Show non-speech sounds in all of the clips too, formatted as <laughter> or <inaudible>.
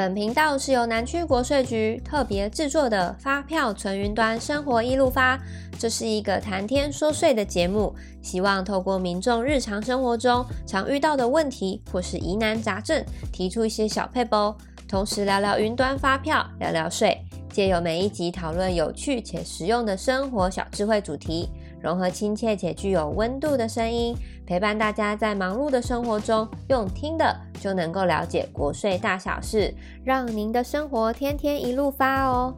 本频道是由南区国税局特别制作的发票存云端生活一路发，这是一个谈天说税的节目，希望透过民众日常生活中常遇到的问题或是疑难杂症，提出一些小撇步，同时聊聊云端发票，聊聊税，借由每一集讨论有趣且实用的生活小智慧主题。融合亲切且具有温度的声音，陪伴大家在忙碌的生活中，用听的就能够了解国税大小事，让您的生活天天一路发哦。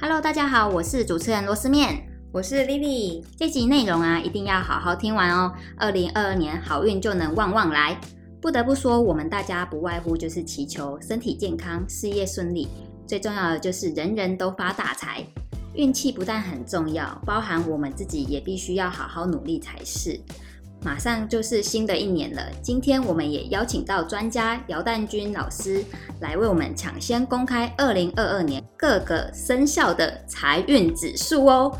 Hello，大家好，我是主持人螺丝面，我是 Lily。这集内容啊，一定要好好听完哦。二零二二年好运就能旺旺来。不得不说，我们大家不外乎就是祈求身体健康、事业顺利，最重要的就是人人都发大财。运气不但很重要，包含我们自己也必须要好好努力才是。马上就是新的一年了，今天我们也邀请到专家姚淡君老师来为我们抢先公开二零二二年各个生肖的财运指数哦，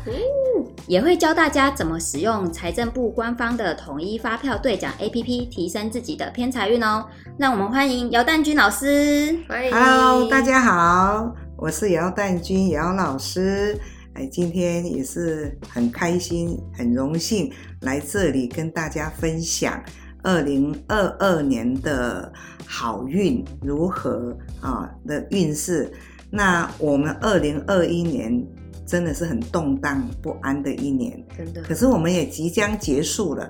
也会教大家怎么使用财政部官方的统一发票兑奖 APP 提升自己的偏财运哦。让我们欢迎姚淡君老师。欢迎。Hello，大家好。我是姚淡君，姚老师。哎，今天也是很开心、很荣幸来这里跟大家分享二零二二年的好运如何啊的运势。那我们二零二一年真的是很动荡不安的一年，真的。可是我们也即将结束了，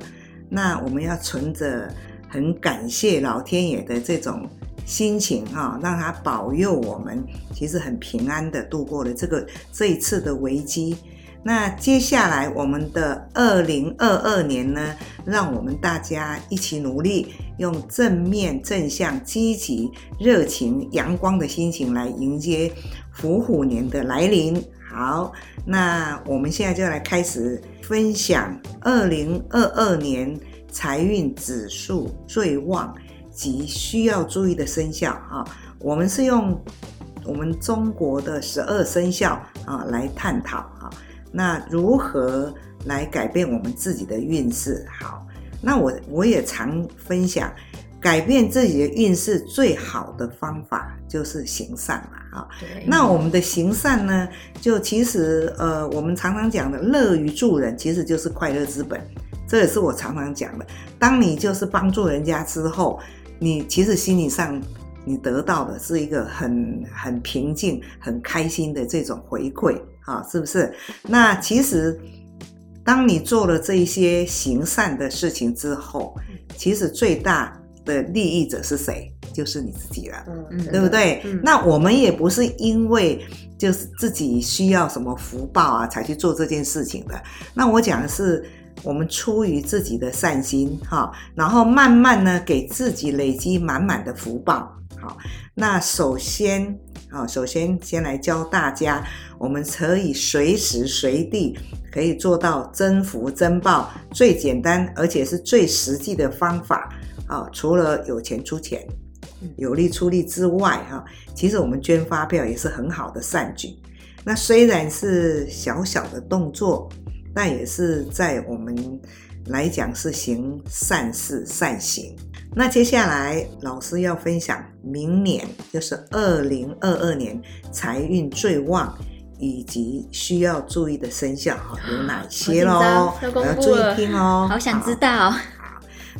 那我们要存着很感谢老天爷的这种。心情哈，让他保佑我们，其实很平安的度过了这个这一次的危机。那接下来我们的二零二二年呢，让我们大家一起努力，用正面、正向、积极、热情、阳光的心情来迎接虎虎年的来临。好，那我们现在就来开始分享二零二二年财运指数最旺。及需要注意的生肖啊，我们是用我们中国的十二生肖啊来探讨啊，那如何来改变我们自己的运势？好，那我我也常分享，改变自己的运势最好的方法就是行善嘛啊。那我们的行善呢，就其实呃，我们常常讲的乐于助人，其实就是快乐之本。这也是我常常讲的，当你就是帮助人家之后。你其实心理上，你得到的是一个很很平静、很开心的这种回馈，啊，是不是？那其实，当你做了这一些行善的事情之后，其实最大的利益者是谁？就是你自己了，嗯，对不对？嗯，那我们也不是因为就是自己需要什么福报啊，才去做这件事情的。那我讲的是。我们出于自己的善心，哈，然后慢慢呢，给自己累积满满的福报。好，那首先，啊，首先先来教大家，我们可以随时随地可以做到增福增报，最简单而且是最实际的方法。啊，除了有钱出钱，有力出力之外，哈，其实我们捐发票也是很好的善举。那虽然是小小的动作。但也是在我们来讲是行善事善行。那接下来老师要分享明年就是二零二二年财运最旺以及需要注意的生肖哈有哪些喽？要注意听哦，好想知道。好，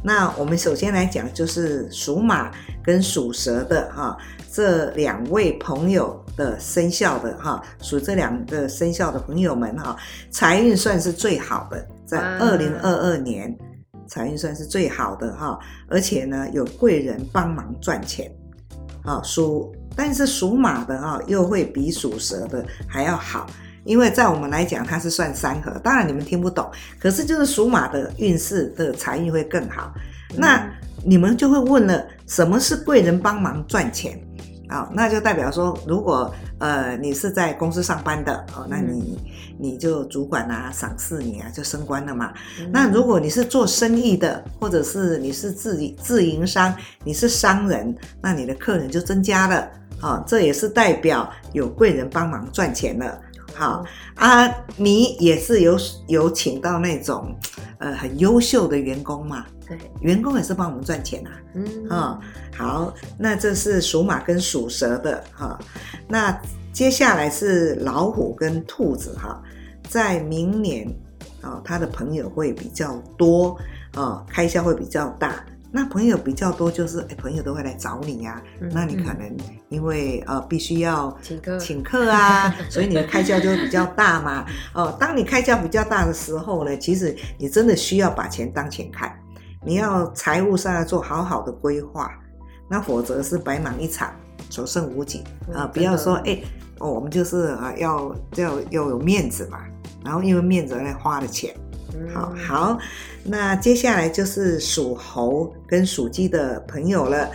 那我们首先来讲就是属马跟属蛇的哈这两位朋友。的生肖的哈，属这两个生肖的朋友们哈，财运算是最好的，在二零二二年，财运算是最好的哈，而且呢有贵人帮忙赚钱，啊属，但是属马的哈又会比属蛇的还要好，因为在我们来讲它是算三合，当然你们听不懂，可是就是属马的运势的财运会更好，那你们就会问了，什么是贵人帮忙赚钱？啊、哦，那就代表说，如果呃你是在公司上班的哦，那你你就主管啊赏识你啊，就升官了嘛。嗯、那如果你是做生意的，或者是你是自己自营商，你是商人，那你的客人就增加了啊、哦，这也是代表有贵人帮忙赚钱了好啊，你也是有有请到那种呃很优秀的员工嘛？对，员工也是帮我们赚钱啊。嗯啊、哦，好，那这是属马跟属蛇的哈、哦。那接下来是老虎跟兔子哈、哦，在明年啊、哦，他的朋友会比较多啊、哦，开销会比较大。那朋友比较多，就是哎，朋友都会来找你呀、啊。嗯、那你可能因为呃必须要请客请客啊，<laughs> 所以你的开销就会比较大嘛。哦，当你开销比较大的时候呢，其实你真的需要把钱当钱看，你要财务上要做好好的规划，那否则是白忙一场，所剩无几啊。不要说哎，哦，我们就是啊要要要有面子嘛，然后因为面子来花了钱。好好，那接下来就是属猴跟属鸡的朋友了，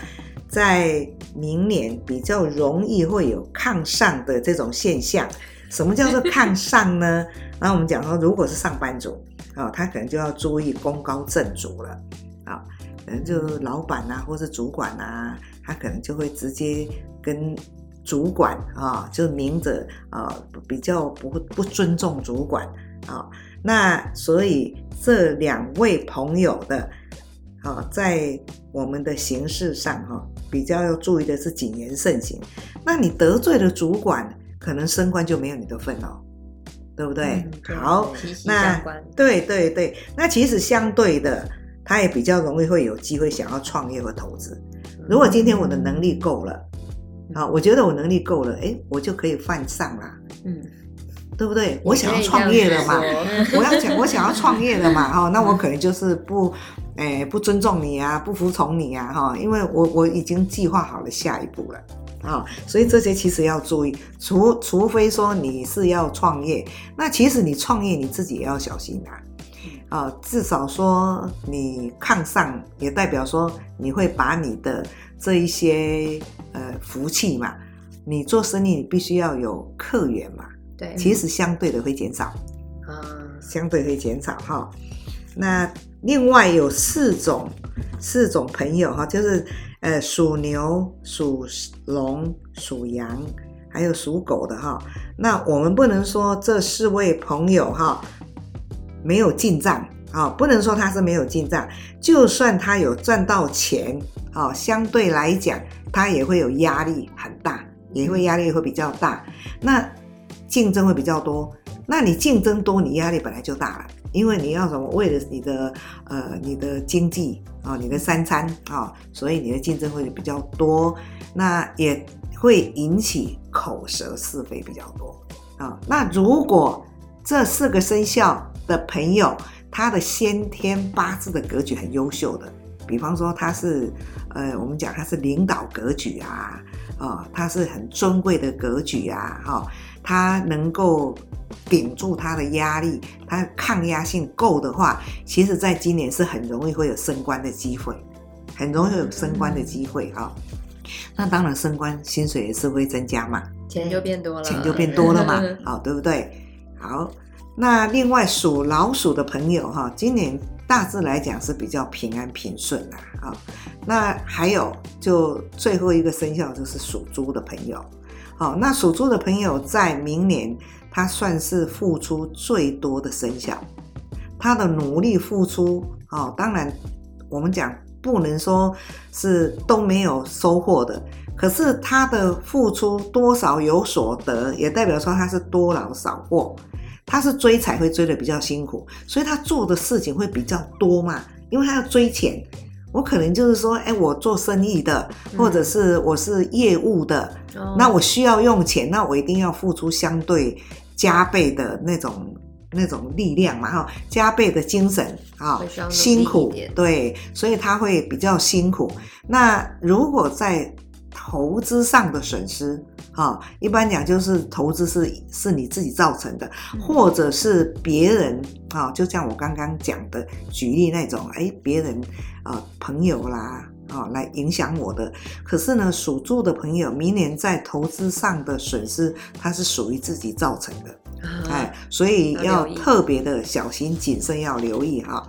在明年比较容易会有抗上的这种现象。什么叫做抗上呢？<laughs> 然后我们讲说，如果是上班族啊，他可能就要注意功高震主了啊，可能就老板啊，或是主管啊，他可能就会直接跟主管啊，就明着啊，比较不不尊重主管啊。那所以这两位朋友的，啊，在我们的行事上哈，比较要注意的是谨言慎行。那你得罪了主管，可能升官就没有你的份哦，对不对？嗯、好，那对对对，那其实相对的，他也比较容易会有机会想要创业和投资。如果今天我的能力够了，啊，我觉得我能力够了，哎，我就可以犯上啦。嗯。对不对？我想要创业了嘛，我要讲我想要创业了嘛，哈，那我可能就是不，哎，不尊重你啊，不服从你啊，哈，因为我我已经计划好了下一步了，啊，所以这些其实要注意，除除非说你是要创业，那其实你创业你自己也要小心啊，啊，至少说你抗上，也代表说你会把你的这一些呃福气嘛，你做生意你必须要有客源嘛。对，其实相对的会减少，啊，相对会减少哈。那另外有四种四种朋友哈，就是呃属牛、属龙、属羊，还有属狗的哈。那我们不能说这四位朋友哈没有进账啊，不能说他是没有进账，就算他有赚到钱啊，相对来讲他也会有压力很大，也会压力会比较大。那竞争会比较多，那你竞争多，你压力本来就大了，因为你要什么？为了你的呃你的经济啊，你的三餐啊，所以你的竞争会比较多，那也会引起口舌是非比较多啊。那如果这四个生肖的朋友，他的先天八字的格局很优秀的，比方说他是呃，我们讲他是领导格局啊，啊，他是很尊贵的格局啊，哈。他能够顶住它的压力，它抗压性够的话，其实在今年是很容易会有升官的机会，很容易有升官的机会啊、嗯。那当然升官，薪水也是会增加嘛，钱就变多了，钱就变多了嘛，好，<laughs> 对不对？好，那另外属老鼠的朋友哈，今年大致来讲是比较平安平顺的啊。那还有就最后一个生肖就是属猪的朋友。好，那属猪的朋友在明年，他算是付出最多的生肖，他的努力付出，哦，当然我们讲不能说是都没有收获的，可是他的付出多少有所得，也代表说他是多劳少获，他是追财会追得比较辛苦，所以他做的事情会比较多嘛，因为他要追钱。我可能就是说，哎，我做生意的，或者是我是业务的，嗯，那我需要用钱，那我一定要付出相对加倍的那种那种力量嘛，哈，加倍的精神啊，辛苦，对，所以他会比较辛苦。那如果在投资上的损失，哈，一般讲就是投资是是你自己造成的，或者是别人啊，就像我刚刚讲的举例那种，哎，别人。啊，朋友啦，啊，来影响我的。可是呢，属猪的朋友，明年在投资上的损失，它是属于自己造成的，哎，所以要特别的小心谨慎，要留意哈。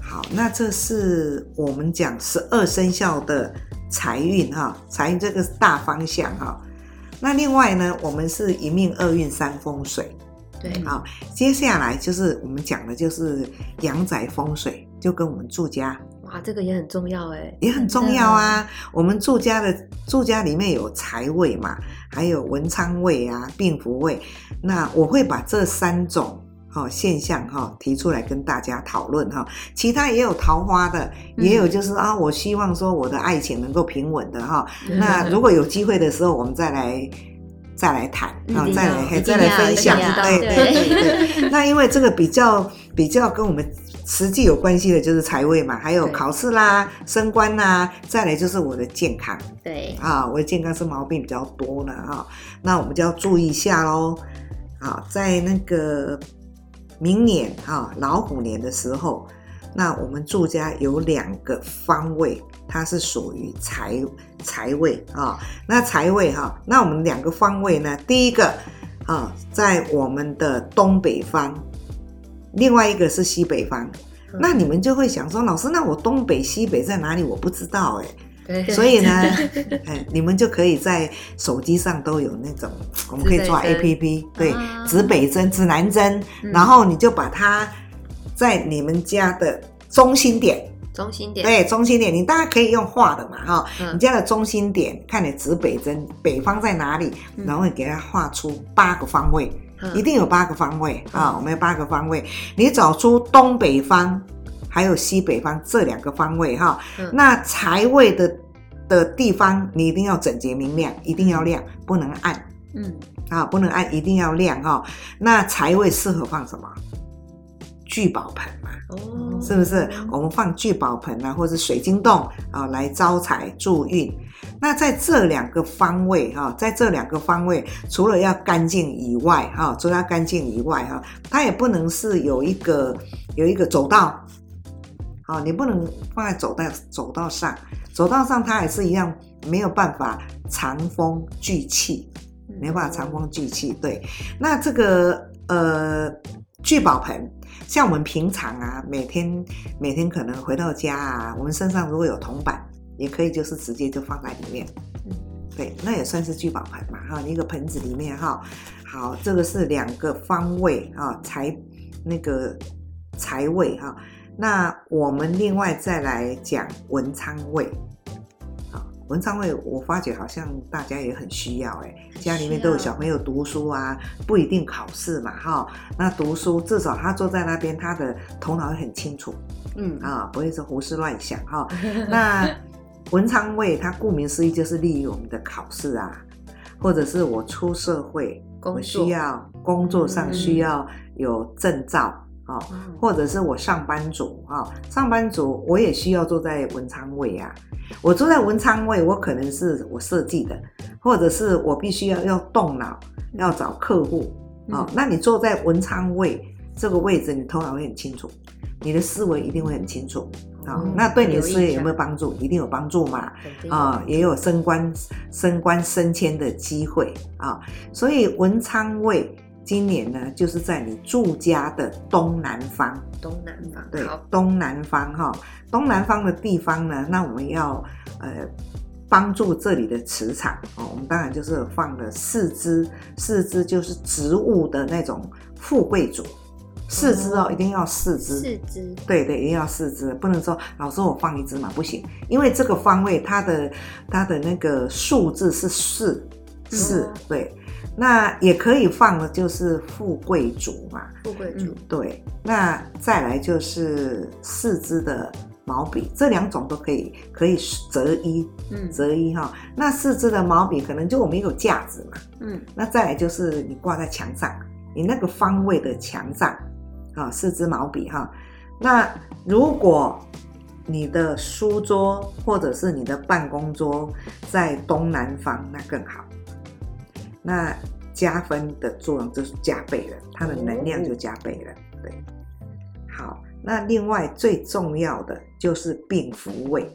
好，那这是我们讲十二生肖的财运哈，财运这个大方向哈。那另外呢，我们是一命二运三风水对，好，接下来就是我们讲的就是阳宅风水，就跟我们住家。哇，这个也很重要哎，也很重要啊。我们住家的住家里面有财位嘛，还有文昌位啊、病福位。那我会把这三种哈现象哈提出来跟大家讨论哈。其他也有桃花的，也有就是啊，我希望说我的爱情能够平稳的哈。那如果有机会的时候，我们再来再来谈啊，再来再来分享。对对对对。<laughs> 那因为这个比较比较跟我们。实际有关系的就是财位嘛，还有考试啦、升官啦，再来就是我的健康。对啊，我的健康是毛病比较多了哈，那我们就要注意一下喽。啊，在那个明年啊老虎年的时候，那我们住家有两个方位，它是属于财财位啊。那财位哈，那我们两个方位呢，第一个啊，在我们的东北方。另外一个是西北方，嗯、那你们就会想说，老师，那我东北西北在哪里？我不知道哎，对。所以呢，<laughs> 哎，你们就可以在手机上都有那种，我们可以做 APP，对，指北针、指南针，嗯、然后你就把它在你们家的中心点，中心点，对，中心点，你大家可以用画的嘛，哈，嗯、你家的中心点，看你指北针，北方在哪里，然后你给它画出八个方位。一定有八个方位啊！我们有八个方位，你找出东北方还有西北方这两个方位哈。那财位的的地方，你一定要整洁明亮，一定要亮，不能暗。嗯，啊，不能暗，一定要亮哈。那财位适合放什么？聚宝盆嘛，哦，是不是？我们放聚宝盆啊，或者是水晶洞啊，来招财助运。那在这两个方位哈，在这两个方位，除了要干净以外哈，除了要干净以外哈，它也不能是有一个有一个走道，好，你不能放在走道走道上，走道上它也是一样没有办法藏风聚气，没办法藏风聚气。对，那这个呃聚宝盆。像我们平常啊，每天每天可能回到家啊，我们身上如果有铜板，也可以就是直接就放在里面，嗯，对，那也算是聚宝盆嘛，哈，一个盆子里面哈，好，这个是两个方位啊，财那个财位哈，那我们另外再来讲文昌位。文昌位，我发觉好像大家也很需要哎，家里面都有小朋友读书啊，不一定考试嘛哈。那读书至少他坐在那边，他的头脑会很清楚，嗯啊，不会是胡思乱想哈。<laughs> 那文昌位，它顾名思义就是利于我们的考试啊，或者是我出社会，我需要工作上需要有证照。啊，或者是我上班族啊，上班族我也需要坐在文昌位啊。我坐在文昌位，我可能是我设计的，或者是我必须要要动脑，要找客户啊。那你坐在文昌位这个位置，你头脑会很清楚，你的思维一定会很清楚啊。那对你的事业有没有帮助？一定有帮助嘛。啊，也有升官、升官、升迁的机会啊。所以文昌位。今年呢，就是在你住家的东南方。东南方，对，东南方哈，东南方的地方呢，那我们要呃帮助这里的磁场哦。我们当然就是放了四支，四支就是植物的那种富贵竹，四支哦，一定要四支。四支，对对，一定要四支，不能说老师我放一支嘛，不行，因为这个方位它的它的那个数字是四，四，对。那也可以放的，就是富贵竹嘛。富贵竹，对。那再来就是四支的毛笔，这两种都可以，可以择一，嗯，择一哈。那四支的毛笔可能就我们有架子嘛，嗯。那再来就是你挂在墙上，你那个方位的墙上，啊，四支毛笔哈。那如果你的书桌或者是你的办公桌在东南方，那更好。那加分的作用就是加倍了，它的能量就加倍了。对，好，那另外最重要的就是病符位。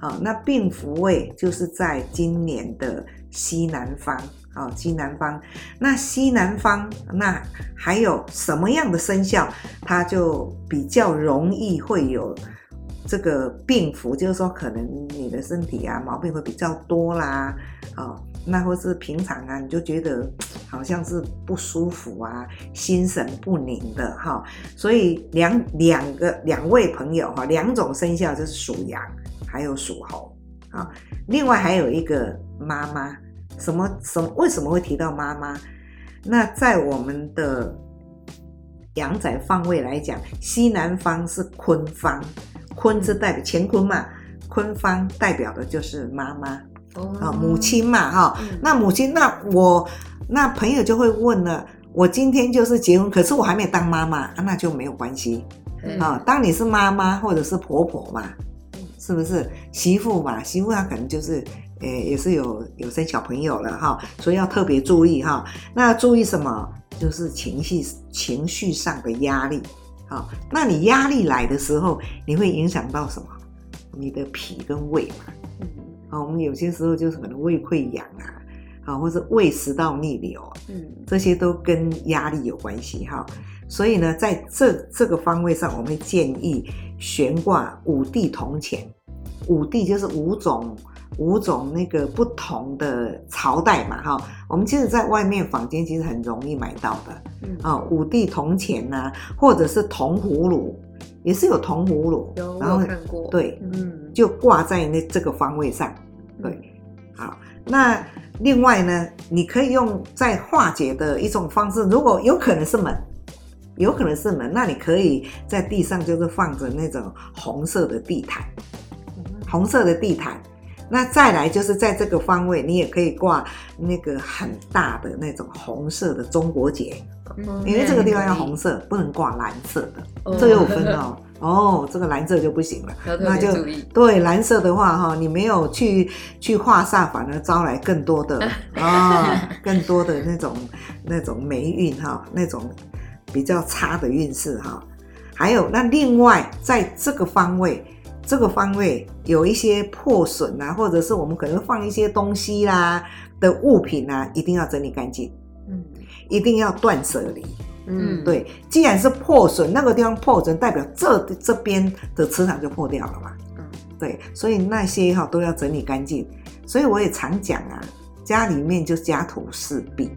好，那病符位就是在今年的西南方。好，西南方。那西南方，那还有什么样的生肖，它就比较容易会有这个病符，就是说可能你的身体啊毛病会比较多啦。啊。那或是平常啊，你就觉得好像是不舒服啊，心神不宁的哈。所以两两个两位朋友哈，两种生肖就是属羊还有属猴啊。另外还有一个妈妈，什么什么？为什么会提到妈妈？那在我们的阳宅方位来讲，西南方是坤方，坤是代表乾坤嘛，坤方代表的就是妈妈，啊，母亲嘛，哈，那母亲，那我那朋友就会问了，我今天就是结婚，可是我还没当妈妈，那就没有关系，啊，当你是妈妈或者是婆婆嘛，是不是媳妇嘛？媳妇她可能就是。诶，也是有有生小朋友了哈，所以要特别注意哈。那注意什么？就是情绪情绪上的压力。好，那你压力来的时候，你会影响到什么？你的脾跟胃嘛。嗯。好，我们有些时候就是可能胃溃疡啊，啊，或者胃食道逆流，嗯，这些都跟压力有关系哈。所以呢，在这这个方位上，我们会建议悬挂五帝铜钱。五帝就是五种。五种那个不同的朝代嘛，哈，我们其实在外面坊间其实很容易买到的，嗯啊，五帝铜钱呐，或者是铜葫芦，也是有铜葫芦，有，然后我看过，对，嗯，就挂在那这个方位上，对，好，那另外呢，你可以用在化解的一种方式，如果有可能是门，有可能是门，那你可以在地上就是放着那种红色的地毯，红色的地毯。那再来就是在这个方位，你也可以挂那个很大的那种红色的中国结，嗯、因为这个地方要红色，不能挂蓝色的，嗯、这有分哦。<laughs> 哦，这个蓝色就不行了，那就对蓝色的话哈，你没有去去化煞，反而招来更多的 <laughs> 啊、哦，更多的那种那种霉运哈，那种比较差的运势哈。还有那另外在这个方位。这个方位有一些破损啊，或者是我们可能放一些东西啦、啊、的物品啊，一定要整理干净。嗯，一定要断舍离。嗯，对，既然是破损，那个地方破损，代表这这边的磁场就破掉了嘛。嗯，对，所以那些哈都要整理干净。所以我也常讲啊，家里面就家徒四壁，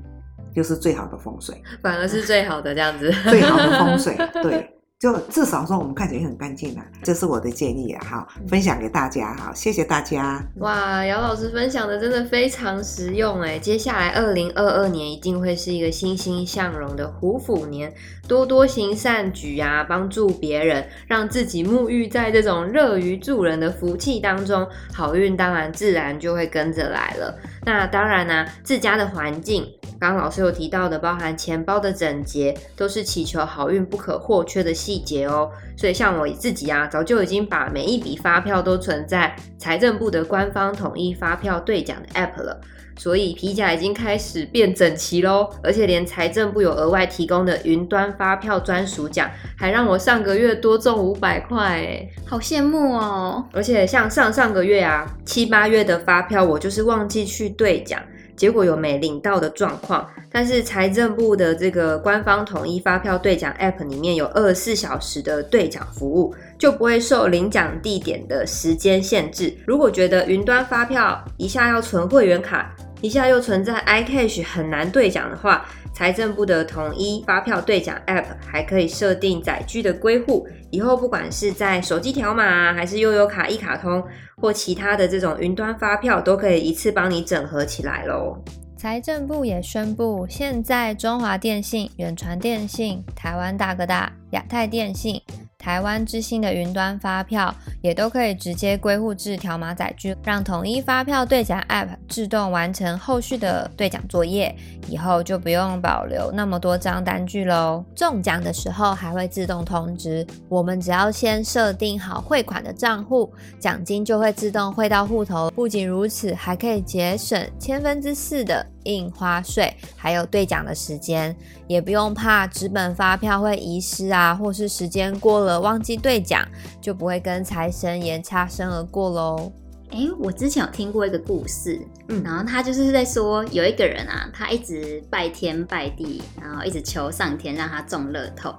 就是最好的风水，反而是最好的这样子，最好的风水，对。就至少说我们看起来很干净啊，这是我的建议啊，好，分享给大家，好，谢谢大家。哇，姚老师分享的真的非常实用哎，接下来二零二二年一定会是一个欣欣向荣的虎虎年，多多行善举啊，帮助别人，让自己沐浴在这种乐于助人的福气当中，好运当然自然就会跟着来了。那当然呢、自家的环境。刚刚老师有提到的，包含钱包的整洁，都是祈求好运不可或缺的细节哦。所以像我自己啊，早就已经把每一笔发票都存在财政部的官方统一发票兑奖的 App 了，所以皮夹已经开始变整齐喽。而且连财政部有额外提供的云端发票专属奖，还让我上个月多中五百块，哎，好羡慕哦。而且像上上个月啊，七八月的发票，我就是忘记去兑奖。结果有没领到的状况，但是财政部的这个官方统一发票兑奖 App 里面有二十四小时的兑奖服务，就不会受领奖地点的时间限制。如果觉得云端发票一下要存会员卡，一下又存在 iCash 很难兑奖的话，财政部的统一发票兑奖 App 还可以设定载具的归户，以后不管是在手机条码还是悠游卡一卡通或其他的这种云端发票，都可以一次帮你整合起来喽。财政部也宣布，现在中华电信、远传电信、台湾大哥大、亚太电信。台湾之星的云端发票也都可以直接归户至条码载具，让统一发票兑奖 App 自动完成后续的兑奖作业，以后就不用保留那么多张单据喽。中奖的时候还会自动通知，我们只要先设定好汇款的账户，奖金就会自动汇到户头。不仅如此，还可以节省千分之四的印花税，还有兑奖的时间，也不用怕纸本发票会遗失啊，或是时间过了忘记兑奖，就不会跟财神爷擦身而过喽。诶，我之前有听过一个故事，嗯，然后他就是在说，有一个人啊，他一直拜天拜地，然后一直求上天让他中乐透。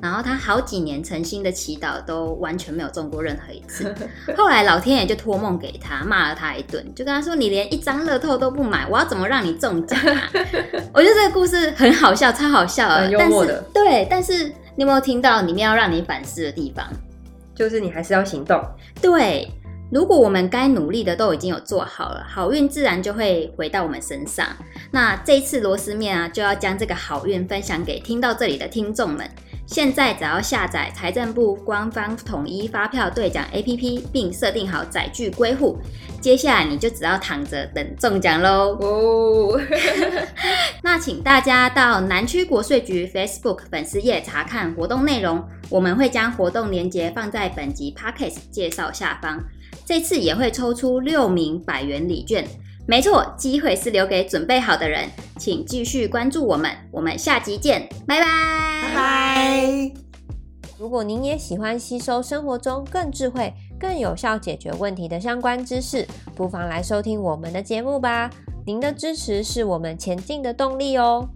然后他好几年诚心的祈祷都完全没有中过任何一次。<laughs> 后来老天爷就托梦给他，骂了他一顿，就跟他说：“你连一张乐透都不买，我要怎么让你中奖啊？” <laughs> 我觉得这个故事很好笑，超好笑啊！幽默的。对，但是你有没有听到里面要让你反思的地方？就是你还是要行动。对。如果我们该努力的都已经有做好了，好运自然就会回到我们身上。那这一次螺丝面啊，就要将这个好运分享给听到这里的听众们。现在只要下载财政部官方统一发票兑奖 APP，并设定好载具归户，接下来你就只要躺着等中奖喽。哦，<laughs> 那请大家到南区国税局 Facebook 粉丝页查看活动内容，我们会将活动链接放在本集 Podcast 介绍下方。这次也会抽出六名百元礼券，没错，机会是留给准备好的人，请继续关注我们，我们下集见，拜拜，拜拜。如果您也喜欢吸收生活中更智慧、更有效解决问题的相关知识，不妨来收听我们的节目吧。您的支持是我们前进的动力哦。